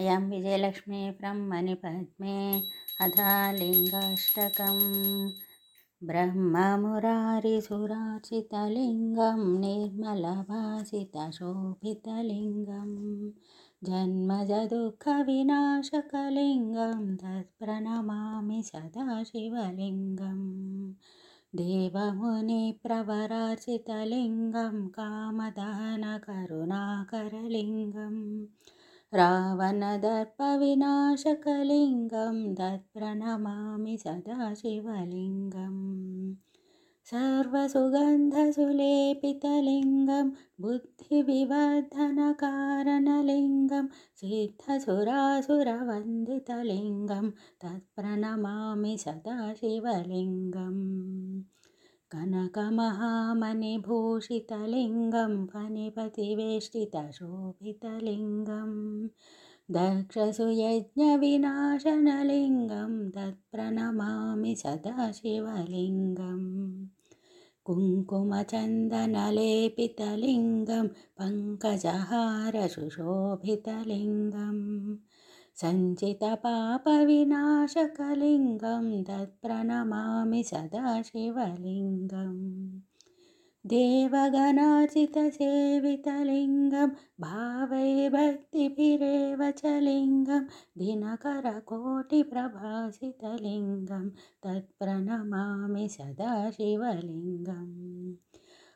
लक्ष्मी ब्रह्मनिपद्मे अधा लिङ्गाष्टकम् ब्रह्ममुरारिसुराचितलिङ्गं निर्मलभासितशोभितलिङ्गं जन्मजदुःखविनाशकलिङ्गं तत्प्रणमामि सदा शिवलिङ्गम् देवमुनिप्रवराचितलिङ्गं कामदहनकरुणाकरलिङ्गम् रावणदर्पविनाशकलिङ्गं तत्प्रणमामि सदा शिवलिङ्गम् सर्वसुगन्धसुलेपितलिङ्गं बुद्धिविवर्धनकारणलिङ्गं सिद्धसुरासुरवन्दितलिङ्गं तत्प्रणमामि सदा शिवलिङ्गम् कनकमहामणिभूषितलिङ्गं फणिपतिवेष्टितशोभितलिङ्गं दक्षसुयज्ञविनाशनलिङ्गं तत्प्रणमामि सदा शिवलिङ्गम् कुङ्कुमचन्दनलेपितलिङ्गं पङ्कजहारसुशोभितलिङ्गम् सञ्चितपापविनाशकलिङ्गं तत्प्रणमामि सदा शिवलिङ्गम् देवगणाचितसेवितलिङ्गं भावैर्भक्तिभिरेव च लिङ्गं दिनकरकोटिप्रभासितलिङ्गं तत्प्रणमामि सदा शिवलिङ्गम्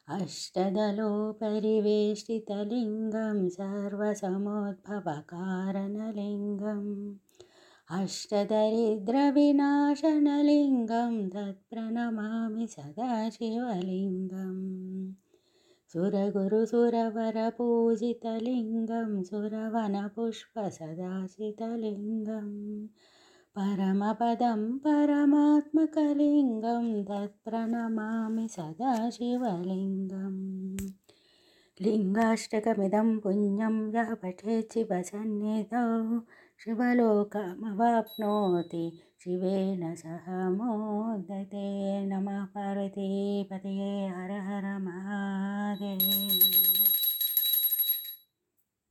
अष्टदलोपरिवेष्टितलिङ्गं सर्वसमोद्भवकारणलिङ्गम्। अष्टदरिद्रविनाशनलिङ्गं तत्प्रणमामि सदा शिवलिङ्गम् सुरगुरुसुरवरपूजितलिङ्गं सुरवनपुष्पसदाशितलिङ्गम् परमपदं परमात्मकलिङ्गं तत्प्रणमामि सदा शिवलिङ्गम् लिङ्गाष्टकमिदं पुण्यं यः पठेत् शिवसन्निधौ शिवलोकमवाप्नोति शिवेन सह मोदते। नमः पार्वतीपतये हर हर महादेव